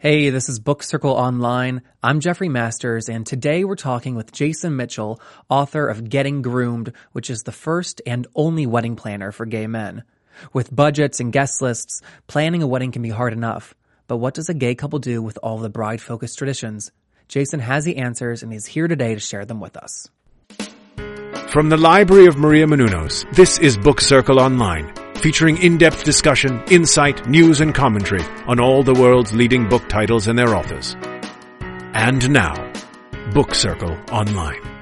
Hey, this is Book Circle Online. I'm Jeffrey Masters, and today we're talking with Jason Mitchell, author of Getting Groomed, which is the first and only wedding planner for gay men. With budgets and guest lists, planning a wedding can be hard enough. But what does a gay couple do with all the bride focused traditions? Jason has the answers, and he's here today to share them with us. From the Library of Maria Menounos, this is Book Circle Online featuring in-depth discussion, insight, news and commentary on all the world's leading book titles and their authors. And now, Book Circle Online.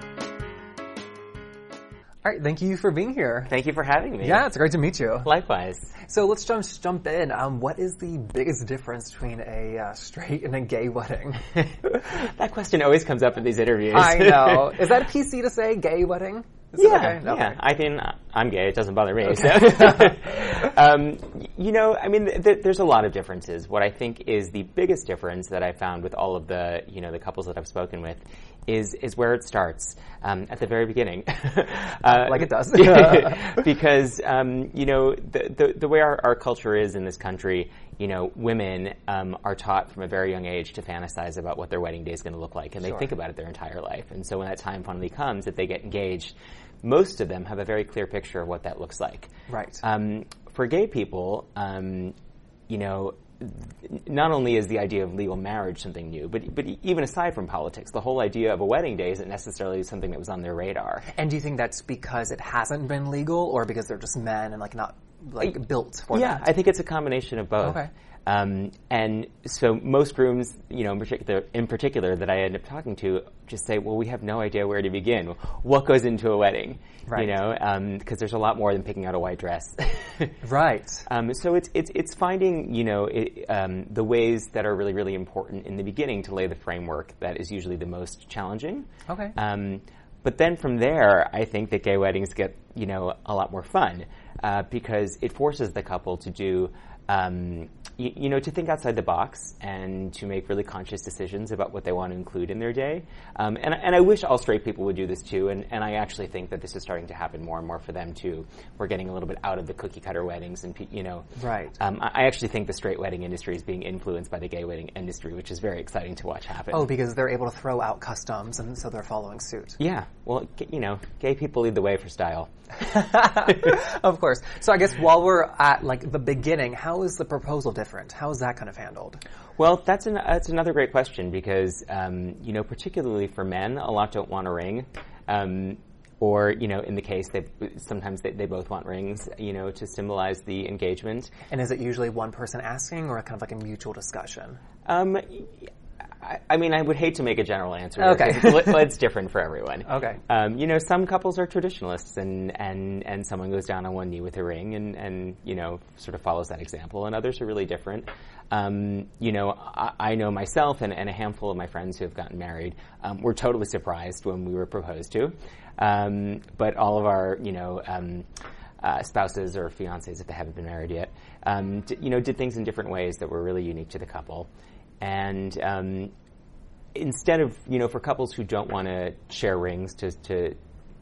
All right, thank you for being here. Thank you for having me. Yeah, it's great to meet you. Likewise. So let's jump jump in. Um, what is the biggest difference between a uh, straight and a gay wedding? that question always comes up in these interviews. I know. Is that a PC to say gay wedding? Is yeah, okay? yeah. I mean, I'm gay. It doesn't bother me. Okay. So. um, you know, I mean, th- th- there's a lot of differences. What I think is the biggest difference that I found with all of the, you know, the couples that I've spoken with is is where it starts um, at the very beginning, uh, like it does, because um, you know the, the, the way our, our culture is in this country, you know, women um, are taught from a very young age to fantasize about what their wedding day is going to look like, and they think about it their entire life. And so when that time finally comes, that they get engaged, most of them have a very clear picture of what that looks like. Right. Um, for gay people, um, you know, not only is the idea of legal marriage something new, but but even aside from politics, the whole idea of a wedding day isn't necessarily something that was on their radar. And do you think that's because it hasn't been legal, or because they're just men and like not like built for yeah, that? I think it's a combination of both. Okay. Um, and so most grooms, you know, in particular, in particular, that I end up talking to, just say, "Well, we have no idea where to begin. What goes into a wedding?" Right. You know, because um, there's a lot more than picking out a white dress. right. Um, so it's it's it's finding you know it, um, the ways that are really really important in the beginning to lay the framework that is usually the most challenging. Okay. Um, but then from there, I think that gay weddings get you know a lot more fun uh, because it forces the couple to do um, you, you, know, to think outside the box and to make really conscious decisions about what they want to include in their day. Um, and, and I wish all straight people would do this too. And, and I actually think that this is starting to happen more and more for them too. We're getting a little bit out of the cookie cutter weddings, and you know, right. Um, I, I actually think the straight wedding industry is being influenced by the gay wedding industry, which is very exciting to watch happen. Oh, because they're able to throw out customs, and so they're following suit. Yeah. Well, you know, gay people lead the way for style. of course. So I guess while we're at like the beginning, how is the proposal different? How is that kind of handled? Well, that's an, that's another great question because um, you know, particularly for men, a lot don't want a ring. Um, or you know, in the case they sometimes they, they, both want rings, you know, to symbolize the engagement. And is it usually one person asking, or kind of like a mutual discussion? Um, I, mean, I would hate to make a general answer. Okay, it's, it's, different for everyone. Okay, um, you know, some couples are traditionalists, and, and and someone goes down on one knee with a ring, and and you know, sort of follows that example. And others are really different. Um, you know, I, I know myself and, and, a handful of my friends who have gotten married um, were totally surprised when we were proposed to. Um, but all of our, you know. Um, uh, spouses or fiancés, if they haven't been married yet, um, d- you know, did things in different ways that were really unique to the couple. And um, instead of, you know, for couples who don't want to share rings to, to,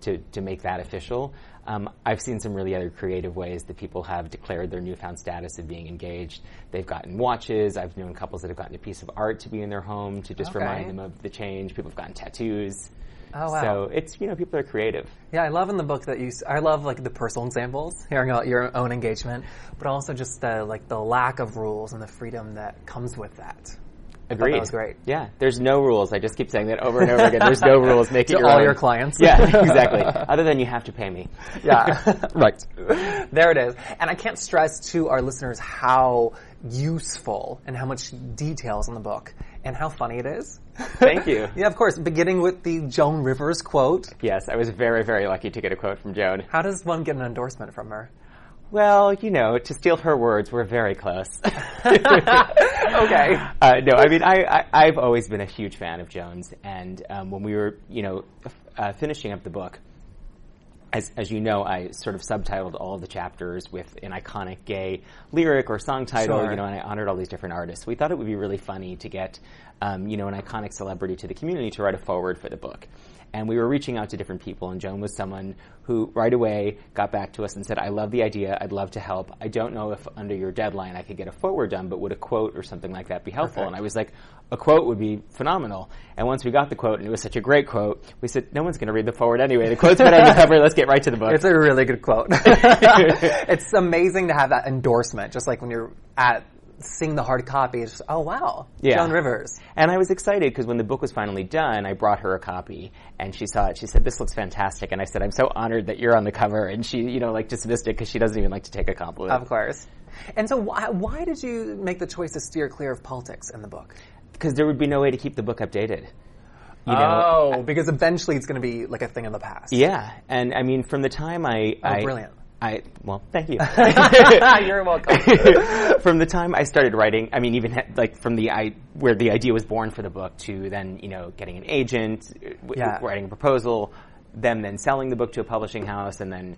to, to make that official, um, I've seen some really other creative ways that people have declared their newfound status of being engaged. They've gotten watches. I've known couples that have gotten a piece of art to be in their home to just okay. remind them of the change. People have gotten tattoos. Oh wow! So it's you know people are creative. Yeah, I love in the book that you. I love like the personal examples, hearing about your own engagement, but also just the like the lack of rules and the freedom that comes with that. Agreed. That was great. Yeah, there's no rules. I just keep saying that over and over again. There's no rules. Make to it your all own. your clients. Yeah, exactly. Other than you have to pay me. Yeah, right. There it is. And I can't stress to our listeners how useful and how much details in the book and how funny it is. Thank you. yeah, of course. Beginning with the Joan Rivers quote. Yes, I was very, very lucky to get a quote from Joan. How does one get an endorsement from her? Well, you know, to steal her words, we're very close. Okay. Uh, no, I mean, I, I, have always been a huge fan of Joan's, and um, when we were, you know, uh, finishing up the book, as, as you know, I sort of subtitled all the chapters with an iconic gay lyric or song title, sure. you know, and I honored all these different artists. We thought it would be really funny to get, um, you know, an iconic celebrity to the community to write a foreword for the book. And we were reaching out to different people, and Joan was someone who right away got back to us and said, I love the idea, I'd love to help. I don't know if under your deadline I could get a forward done, but would a quote or something like that be helpful? Perfect. And I was like, a quote would be phenomenal. And once we got the quote, and it was such a great quote, we said, no one's going to read the forward anyway. The quote's been on the cover, let's get right to the book. It's a really good quote. it's amazing to have that endorsement, just like when you're at seeing the hard copy. It's just, oh wow, Yeah. Joan Rivers. And I was excited because when the book was finally done, I brought her a copy and she saw it. She said, "This looks fantastic." And I said, "I'm so honored that you're on the cover." And she, you know, like dismissed it because she doesn't even like to take a compliment. Of course. And so, why, why did you make the choice to steer clear of politics in the book? Because there would be no way to keep the book updated. You know? oh, because eventually it's going to be like a thing of the past. Yeah, and I mean, from the time I, oh, I Oh, brilliant. I well, thank you. You're welcome. from the time I started writing, I mean, even ha- like from the I where the idea was born for the book to then you know getting an agent, w- Yeah. writing a proposal, them then selling the book to a publishing house, and then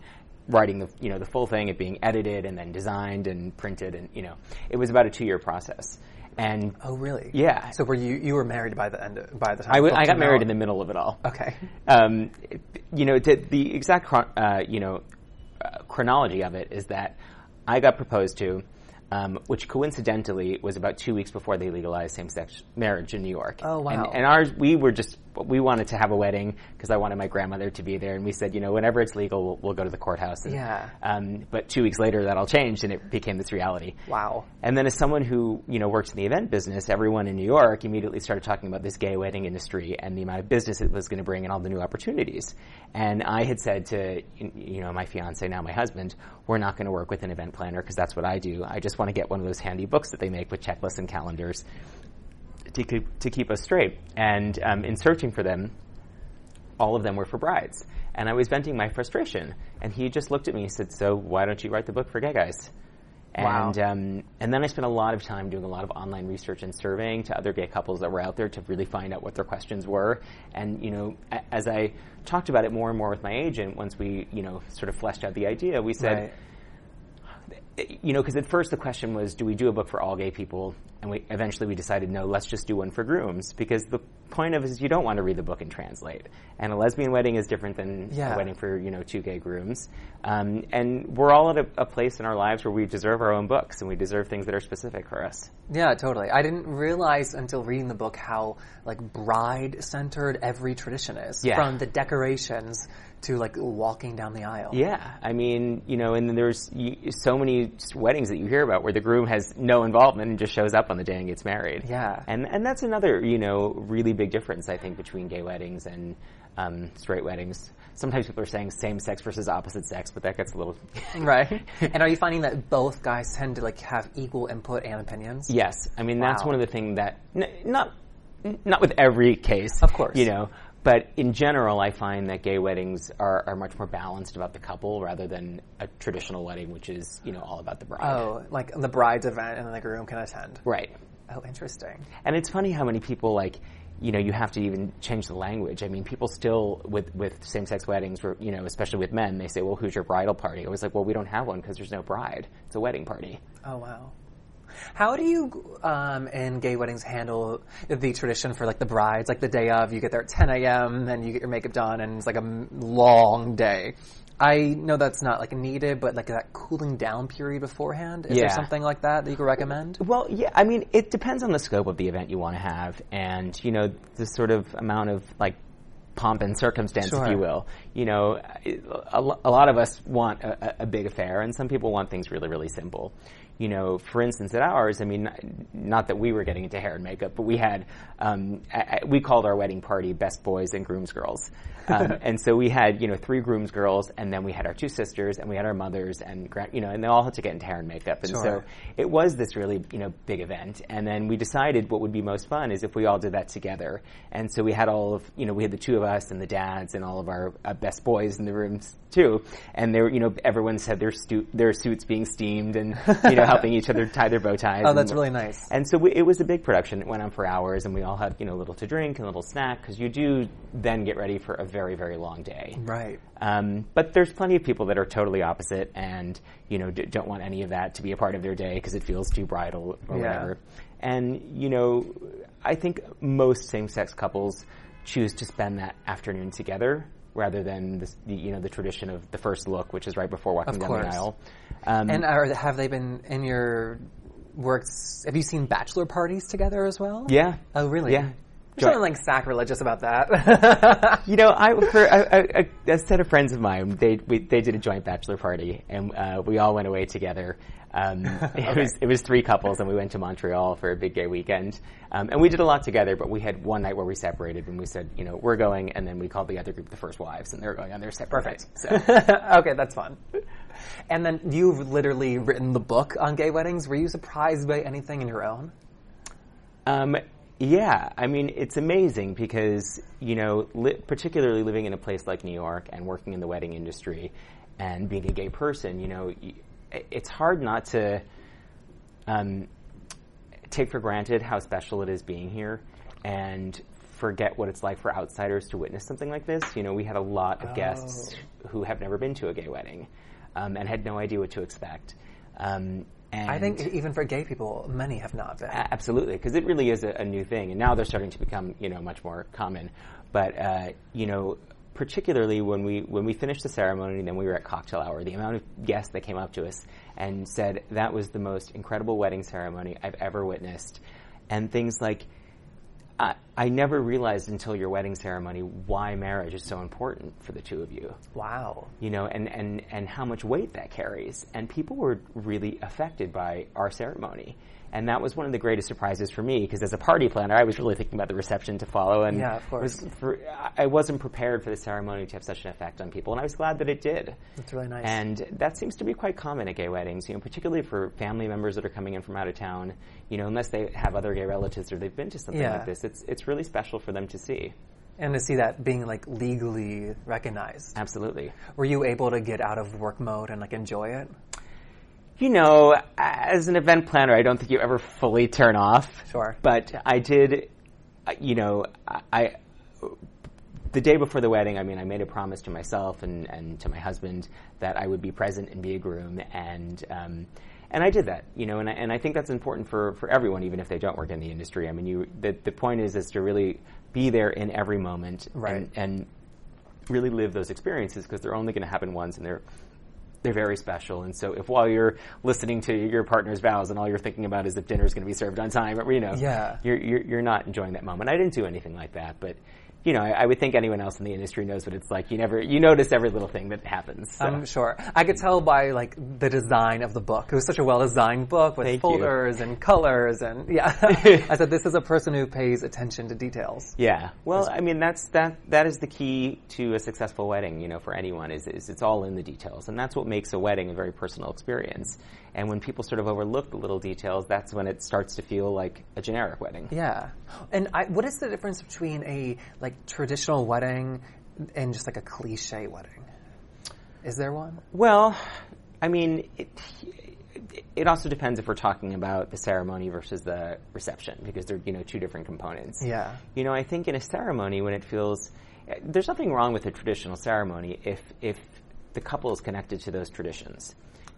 writing the you know the full thing, it being edited and then designed and printed, and you know it was about a two year process. And Oh, really? Yeah. So were you you were married by the end of, by the time I, w- I got married out? in the middle of it all. Okay. um, you know, the, the exact uh, you know chronology of it is that I got proposed to, um, which coincidentally was about two weeks before they legalized same-sex marriage in New York. Oh, wow. And, and ours, we were just we wanted to have a wedding because I wanted my grandmother to be there, and we said, you know, whenever it's legal, we'll, we'll go to the courthouse. And, Yeah. Um, but two weeks later, that all changed, and it became this reality. Wow. And then as someone who, you know, works in the event business, everyone in New York immediately started talking about this gay wedding industry and the amount of business it was going to bring and all the new opportunities. And I had said to, you know, my fiance, now my husband, we're not going to work with an event planner because that's what I do. I just want to get one of those handy books that they make with checklists and calendars to keep, to keep us straight. And um, in searching for them, all of them were for brides. And I was venting my frustration. And he just looked at me and said, So why don't you write the book for gay guys? Wow. And, um, and then I spent a lot of time doing a lot of online research and surveying to other gay couples that were out there to really find out what their questions were. And, you know, a- as I talked about it more and more with my agent, once we, you know, sort of fleshed out the idea, we said, Right. You know, because at first the question was, do we do a book for all gay people? And we eventually we decided, no, let's just do one for grooms because the point of it is you don't want to read the book and translate. And a lesbian wedding is different than Yeah. a wedding for you know two gay grooms. Um, and we're all at a, a place in our lives where we deserve our own books and we deserve things that are specific for us. Yeah, totally. I didn't realize until reading the book how like bride centered every tradition is. Yeah. From the decorations to like walking down the aisle. Yeah, I mean, you know, and then there's you, so many weddings that you hear about where the groom has no involvement and just shows up on the day and gets married. Yeah. and and that's another you know really big difference I think between gay weddings and um, straight weddings. Sometimes people are saying same sex versus opposite sex, but that gets a little Right. and are you finding that both guys tend to like have equal input and opinions? Yes, I mean that's one of the things that n- not not with every case, Of course. you know, but in general, I find that gay weddings are, are much more balanced about the couple rather than a traditional wedding, which is you know all about the bride. Oh, like the bride's event and then the groom can attend. Right. Oh, interesting. And it's funny how many people like, you know, you have to even change the language. I mean, people still with with same sex weddings, you know, especially with men, they say, "Well, who's your bridal party?" I was like, "Well, we don't have one because there's no bride. It's a wedding party." Oh wow. How do you um, in gay weddings handle the tradition for like the brides, like the day of? You get there at 10 a.m. and you get your makeup done, and it's like a long day. I know that's not like needed, but like that cooling down period beforehand. Is there something like that that you could recommend? Well, yeah, I mean, it depends on the scope of the event you want to have, and you know, the sort of amount of like pomp and circumstance, Sure. if you will. You know, a, a lot of us want a- a big affair, and some people want things really, really simple. You know, for instance, at ours, I mean, not that we were getting into hair and makeup, but we had, um, a- we called our wedding party Best Boys and Grooms Girls. Um, and so we had, you know, three grooms girls, and then we had our two sisters, and we had our mothers, and grand, you know, and they all had to get into hair and makeup. And so it was this really, you know, big event. And then we decided what would be most fun is if we all did that together. And so we had all of, you know, we had the two of us and the dads and all of our uh, best boys in the rooms too. And they were, you know, everyone's had their stu- their suits being steamed and, you know, helping each other tie their bow ties. Oh, that's really nice. And so we, it was a big production. It went on for hours and we all had, you know, a little to drink and a little snack because you do then get ready for a very, very long day. Right. Um, but there's plenty of people that are totally opposite and you know d- don't want any of that to be a part of their day because it feels too bridal or Yeah. whatever. And you know, I think most same-sex couples choose to spend that afternoon together rather than this, the, you know the tradition of the first look, which is right before walking Of down course. the aisle. Um, And are, have they been in your works? Have you seen bachelor parties together as well? yeah, Oh, really? Yeah. There's something like sacrilegious about that. You know, I for a, a, a set of friends of mine, they we, they did a joint bachelor party, and uh, we all went away together. Um, it was it was three couples, and we went to Montreal for a big gay weekend, um, and we did a lot together. But we had one night where we separated, and we said, you know, we're going, and then we called the other group the First Wives, and they were going on their separate Perfect. So. okay, that's fun. And then you've literally written the book on gay weddings. Were you surprised by anything in your own? Um, yeah, I mean, it's amazing because, you know, li- particularly living in a place like New York and working in the wedding industry and being a gay person, you know, it's hard not to um, take for granted how special it is being here and forget what it's like for outsiders to witness something like this. You know, we had a lot of guests who have never been to a gay wedding um, and had no idea what to expect. Um, and I think even for gay people, many have not been. Absolutely, because it really is a, a new thing, and now they're starting to become, you know, much more common. But uh, you know, particularly when we when we finished the ceremony, and then we were at cocktail hour, the amount of guests that came up to us and said that was the most incredible wedding ceremony I've ever witnessed, and things like. I, I never realized until your wedding ceremony why marriage is so important for the two of you Wow. you know, and, and, and how much weight that carries. And people were really affected by our ceremony. And that was one of the greatest surprises for me because as a party planner, I was really thinking about the reception to follow. And Yeah, of course. was for, I wasn't prepared for the ceremony to have such an effect on people. And I was glad that it did. That's really nice. And that seems to be quite common at gay weddings, you know, particularly for family members that are coming in from out of town. You know, unless they have other gay relatives or they've been to something Yeah. like this, it's, it's really special for them to see. and to see that being like legally recognized. Absolutely. Were you able to get out of work mode and like enjoy it? You know, as an event planner, I don't think you ever fully turn off. Sure. But I did, uh, you know, I, I the day before the wedding, I mean, I made a promise to myself and, and to my husband that I would be present and be a groom, and um, and I did that, you know, and I, and I think that's important for, for everyone, even if they don't work in the industry. I mean, you the the point is is to really be there in every moment, Right. and, and really live those experiences because they're only going to happen once, and they're they're very special. And so, if while you're listening to your partner's vows and all you're thinking about is if dinner's going to be served on time, or you know, Yeah. you're, you're you're not enjoying that moment. I didn't do anything like that, but you know, I, I would think anyone else in the industry knows what it's like. You never you notice every little thing that happens. So. I'm sure. I could tell by like the design of the book. It was such a well-designed book with Thank you. folders and colors and yeah. I said this is a person who pays attention to details. Yeah. Well, I mean, that's that. That is the key to a successful wedding. You know, for anyone, is, is it's all in the details, and that's what makes a wedding a very personal experience. And when people sort of overlook the little details, that's when it starts to feel like a generic wedding. Yeah. And I, what is the difference between a like traditional wedding and just like a cliche wedding? Is there one? Well, I mean, it, it also depends if we're talking about the ceremony versus the reception, because they're you know two different components. Yeah. You know, I think in a ceremony when it feels there's nothing wrong with a traditional ceremony if if the couple is connected to those traditions,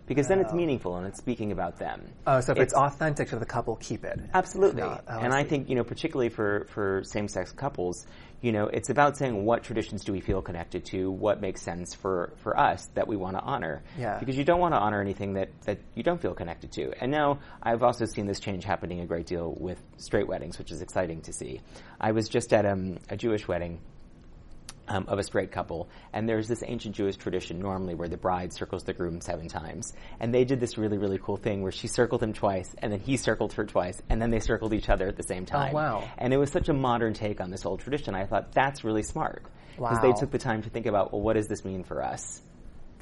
because then it's meaningful and it's speaking about them. Oh, so if it's, authentic to the couple, keep it. Absolutely. Not- oh, and I see. think, you know, particularly for, for same sex couples, you know, it's about saying what traditions do we feel connected to, what makes sense for, for us that we want to honor. Yeah. Because you don't want to honor anything that, that you don't feel connected to. And now I've also seen this change happening a great deal with straight weddings, which is exciting to see. I was just at um, a Jewish wedding um, of a straight couple, and there's this ancient Jewish tradition normally where the bride circles the groom seven times, and they did this really really cool thing where she circled him twice, and then he circled her twice, and then they circled each other at the same time. Oh, wow. And it was such a modern take on this old tradition. I thought that's really smart because Wow. they took the time to think about well, what does this mean for us?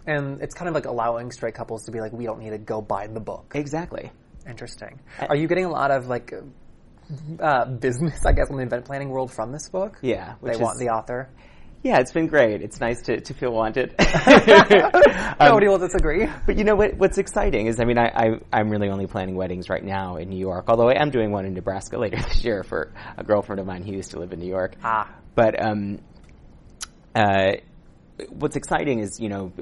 And it's kind of like allowing straight couples to be like, we don't need to go buy the book. Exactly. Interesting. Are you getting a lot of like uh, business, I guess, in the event planning world from this book? Yeah, They which want is- the author. Yeah, it's been great. It's nice to, to feel wanted. Nobody will disagree. But you know what? What's exciting is, I mean, I, I I'm really only planning weddings right now in New York. Although I am doing one in Nebraska later this year for a girlfriend of mine who used to live in New York. Ah. But um, uh, what's exciting is, you know,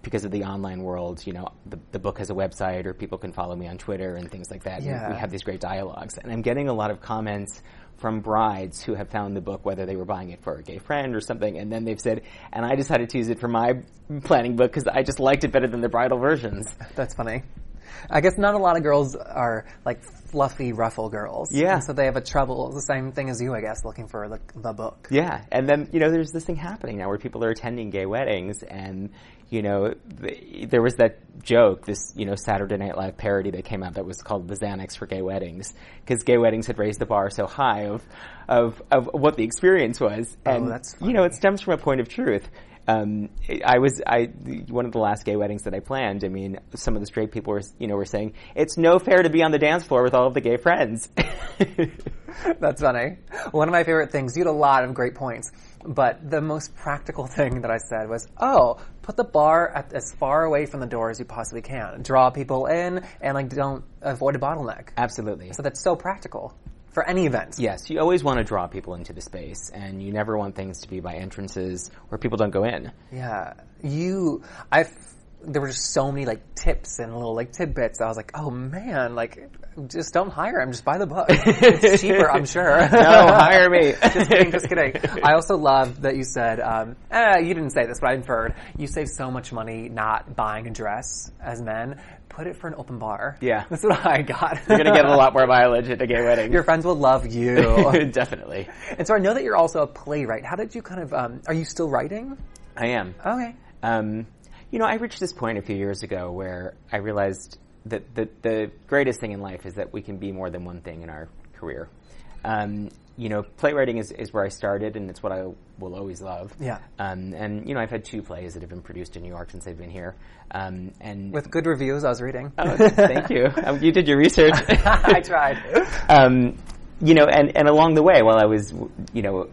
because of the online world, you know, the, the book has a website, or people can follow me on Twitter and things like that. Yeah. We have these great dialogues, and I'm getting a lot of comments from brides who have found the book, whether they were buying it for a gay friend or something, and then they've said, and I decided to use it for my planning book because I just liked it better than the bridal versions. That's funny. I guess not a lot of girls are like fluffy ruffle girls. Yeah. And so they have a trouble, the same thing as you, I guess, looking for the, the book. Yeah, and then you know, there's this thing happening now where people are attending gay weddings, and you know, the, there was that joke, this you know Saturday Night Live parody that came out that was called the Xanax for gay weddings, because gay weddings had raised the bar so high of of of what the experience was, and that's you know, it stems from a point of truth. Um, I was I one of the last gay weddings that I planned. I mean, some of the straight people were you know were saying it's no fair to be on the dance floor with all of the gay friends. That's funny. One of my favorite things, you had a lot of great points, but the most practical thing that I said was, oh, put the bar at, as far away from the door as you possibly can. Draw people in and like don't avoid a bottleneck. Absolutely. So that's so practical for any event. Yes, you always want to draw people into the space, and you never want things to be by entrances where people don't go in. Yeah. You, I've, there were just so many like tips and little like tidbits. I was like, oh man, like just don't hire him. Just buy the book. it's cheaper, I'm sure. No, hire me. just kidding, just kidding. I also love that you said, um, eh, you didn't say this, but I inferred, you save so much money not buying a dress as men. Put it for an open bar. Yeah. That's what I got. You're gonna get a lot more mileage at a gay wedding. Your friends will love you. Definitely. and so I know that you're also a playwright. How did you kind of, um, are you still writing? I am. Okay. Um, you know, I reached this point a few years ago where I realized that the, the greatest thing in life is that we can be more than one thing in our career. Um, you know, playwriting is, is where I started, and it's what I will always love. Yeah. Um, and you know, I've had two plays that have been produced in New York since I've been here. Um, and With good reviews, I was reading. oh, thank you. Um, you did your research. I tried. um, you know, and, and along the way, while I was, you know,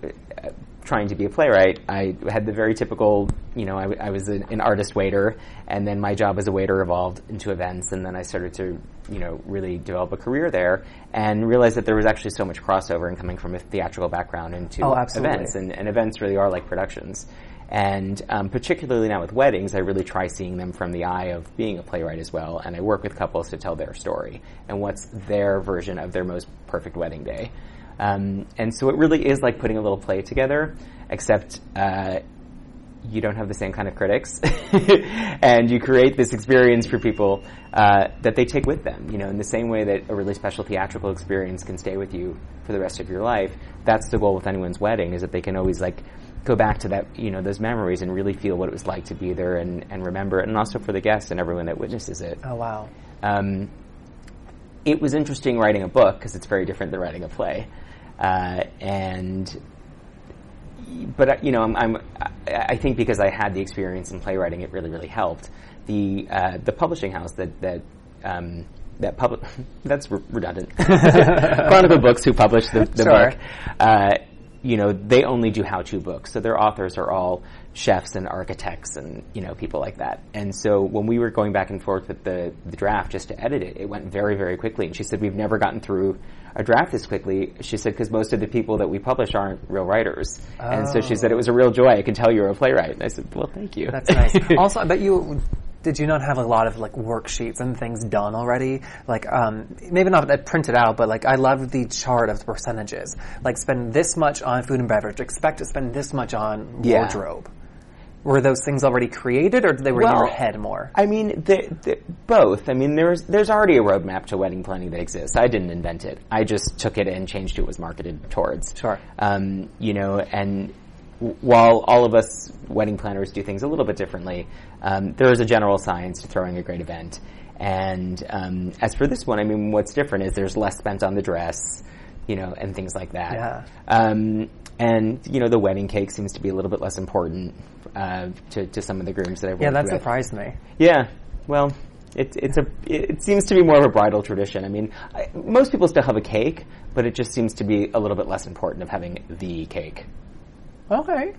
trying to be a playwright, I had the very typical, you know, I, w- I was an, an artist waiter, and then my job as a waiter evolved into events, and then I started to, you know, really develop a career there, and realized that there was actually so much crossover in coming from a theatrical background into Oh, events, and, and events really are like productions. And um, particularly now with weddings, I really try seeing them from the eye of being a playwright as well. And I work with couples to tell their story and what's their version of their most perfect wedding day. Um, and so it really is like putting a little play together, except uh, you don't have the same kind of critics, and you create this experience for people uh, that they take with them. You know, in the same way that a really special theatrical experience can stay with you for the rest of your life. That's the goal with anyone's wedding is that they can always like go back to that, you know, those memories and really feel what it was like to be there and, and remember it, and also for the guests and everyone that witnesses it. Oh, wow. Um, it was interesting writing a book because it's very different than writing a play, uh, and but uh, you know, I'm, I'm I think because I had the experience in playwriting, it really really helped. The uh, the publishing house that that um, that public that's re- redundant. Chronicle Books, who published the, the Sure. book, uh, you know, they only do how-to books, so their authors are all chefs and architects and you know people like that. And so when we were going back and forth with the, the draft just to edit it, it went very very quickly. And she said we've never gotten through a draft this quickly. She said because most of the people that we publish aren't real writers, and so she said it was a real joy. I can tell you're a playwright. And I said, well, thank you. That's nice. also, I bet you did you not have a lot of like worksheets and things done already? Like um, maybe not that printed out, but like I love the chart of the percentages. Like spend this much on food and beverage. Expect to spend this much on Yeah. wardrobe. Were those things already created, or did they were in your head more? I mean, the, the, both. I mean, there's there's already a roadmap to wedding planning that exists. I didn't invent it. I just took it and changed who it was marketed towards. Sure. Um, you know, and w- while all of us wedding planners do things a little bit differently, um, there is a general science to throwing a great event. And um, as for this one, I mean, what's different is there's less spent on the dress, you know, and things like that. Yeah. Um, and you know, the wedding cake seems to be a little bit less important uh, to to some of the grooms that I've worked Yeah, that with. surprised me. Yeah. Well, it, it's a it seems to be more of a bridal tradition. I mean, I, most people still have a cake, but it just seems to be a little bit less important of having the cake. Okay.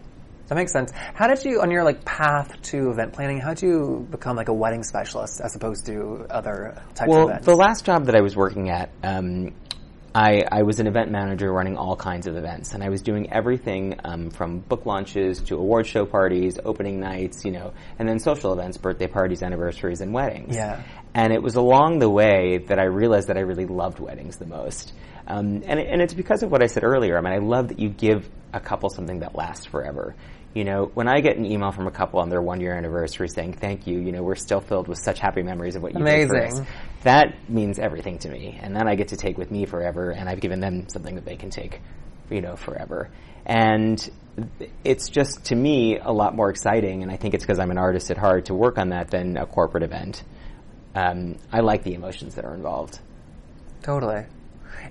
That makes sense. How did you, on your like path to event planning, how did you become like a wedding specialist as opposed to other types of events? Well, the last job that I was working at, um, I, I was an event manager running all kinds of events, and I was doing everything um, from book launches to award show parties, opening nights, you know, and then social events, birthday parties, anniversaries, and weddings. Yeah. And it was along the way that I realized that I really loved weddings the most. Um, and, and it's because of what I said earlier. I mean, I love that you give a couple something that lasts forever. You know, when I get an email from a couple on their one year anniversary saying, thank you, you know, we're still filled with such happy memories of what you did for us. That means everything to me. And then I get to take with me forever, and I've given them something that they can take, you know, forever. And it's just, to me, a lot more exciting, and I think it's because I'm an artist at heart to work on that than a corporate event. Um, I like the emotions that are involved. Totally.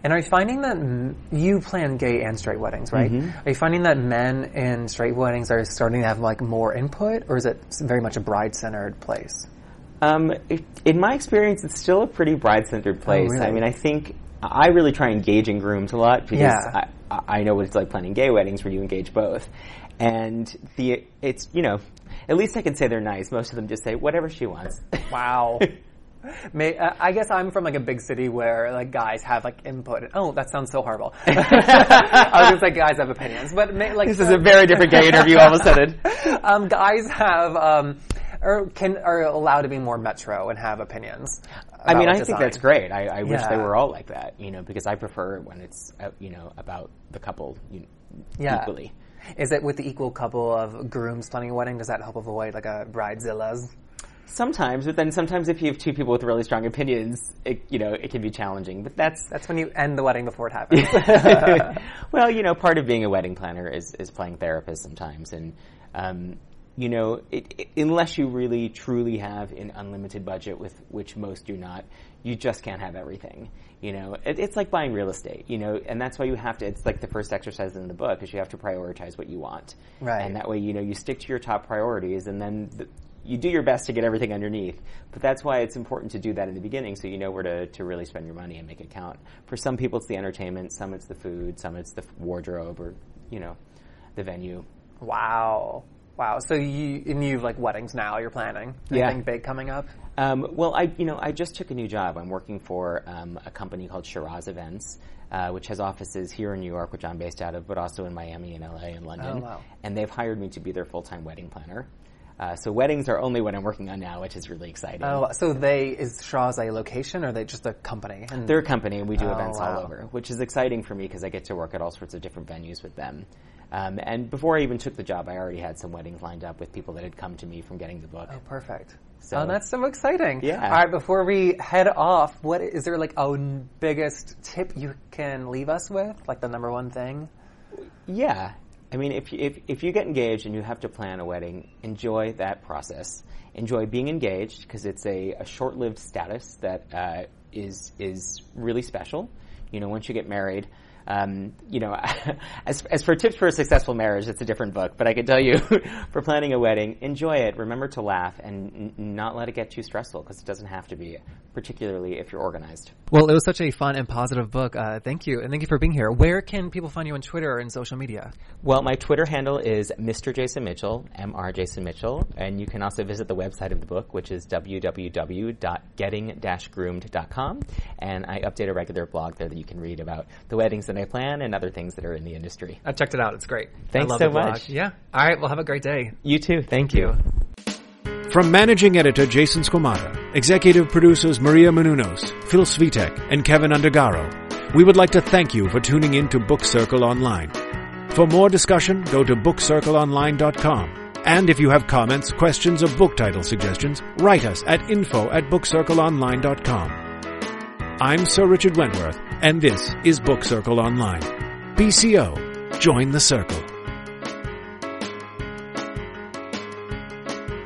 And are you finding that m- you plan gay and straight weddings, right? Mm-hmm. Are you finding that men in straight weddings are starting to have like more input, or is it very much a bride-centered place? Um, it, in my experience, it's still a pretty bride-centered place. really? I mean, I think I really try engaging grooms a lot because Yeah. I, I know what it's like planning gay weddings where you engage both. And the it's you know, at least I can say they're nice. Most of them just say whatever she wants. Wow. May, uh, I guess I'm from like a big city where like guys have like input. Oh, that sounds so horrible. I was gonna say guys have opinions, but may, like this is a very different gay interview all of a sudden. um, guys have um, or can are allowed to be more metro and have opinions. I mean, I design. think that's great. I, I wish they were all like that, you know, because I prefer when it's uh, you know about the couple you Yeah. equally. Is it with the equal couple of grooms planning a wedding? Does that help avoid like a bridezilla's? Sometimes, but then sometimes if you have two people with really strong opinions, it, you know, it can be challenging. But that's That's when you end the wedding before it happens. well, you know, part of being a wedding planner is, is playing therapist sometimes. And, um, you know, it, it, unless you really truly have an unlimited budget, with which most do not, you just can't have everything. You know, it, it's like buying real estate, you know, and that's why you have to, it's like the first exercise in the book is you have to prioritize what you want. Right. And that way, you know, you stick to your top priorities and then the, you do your best to get everything underneath. But that's why it's important to do that in the beginning so you know where to, to really spend your money and make it count. For some people, it's the entertainment, some it's the food, some it's the wardrobe or, you know, the venue. wow, wow. So you and you have like weddings now? You're planning Yeah. big coming up? Um, well, I you know I just took a new job. I'm working for um, a company called Shiraz Events, uh, which has offices here in New York, which I'm based out of, but also in Miami and LA and London. Oh, wow. And they've hired me to be their full time wedding planner. Uh, so weddings are only what I'm working on now, which is really exciting. Oh, so they is Shaw's a location or are they just a company? And They're a company, and we do Oh, events wow. all over, which is exciting for me because I get to work at all sorts of different venues with them. Um, and before I even took the job, I already had some weddings lined up with people that had come to me from getting the book. Oh, perfect. So- oh, that's so exciting. Yeah. All right, before we head off, what is there like a biggest tip you can leave us with? Like the number one thing? Yeah. I mean, if you, if, if you get engaged and you have to plan a wedding, enjoy that process. Enjoy being engaged because it's a, a short-lived status that uh, is is really special. You know, once you get married, um, you know, as, as for tips for a successful marriage, it's a different book. But I can tell you, for planning a wedding, enjoy it. Remember to laugh and n- not let it get too stressful because it doesn't have to be, particularly if you're organized. Well, it was such a fun and positive book. Uh, thank you, and thank you for being here. Where can people find you on Twitter or in social media? Well, my Twitter handle is Mr. Jason Mitchell, Mr. Jason Mitchell, and you can also visit the website of the book, which is www.getting-groomed.com, and I update a regular blog there that you can read about the weddings that I plan and other things that are in the industry. I've checked it out. It's great. Thanks I love so the blog. much. Yeah. All right. Well, have a great day. You too. Thank you. From managing editor Jason Squamata, executive producers Maria Menounos, Phil Svitek, and Kevin Undergaro, we would like to thank you for tuning in to Book Circle Online. For more discussion, go to bookcircleonline.com. And if you have comments, questions, or book title suggestions, write us at info at bookcircleonline.com. I'm Sir Richard Wentworth, and this is Book Circle Online. BCO, join the circle.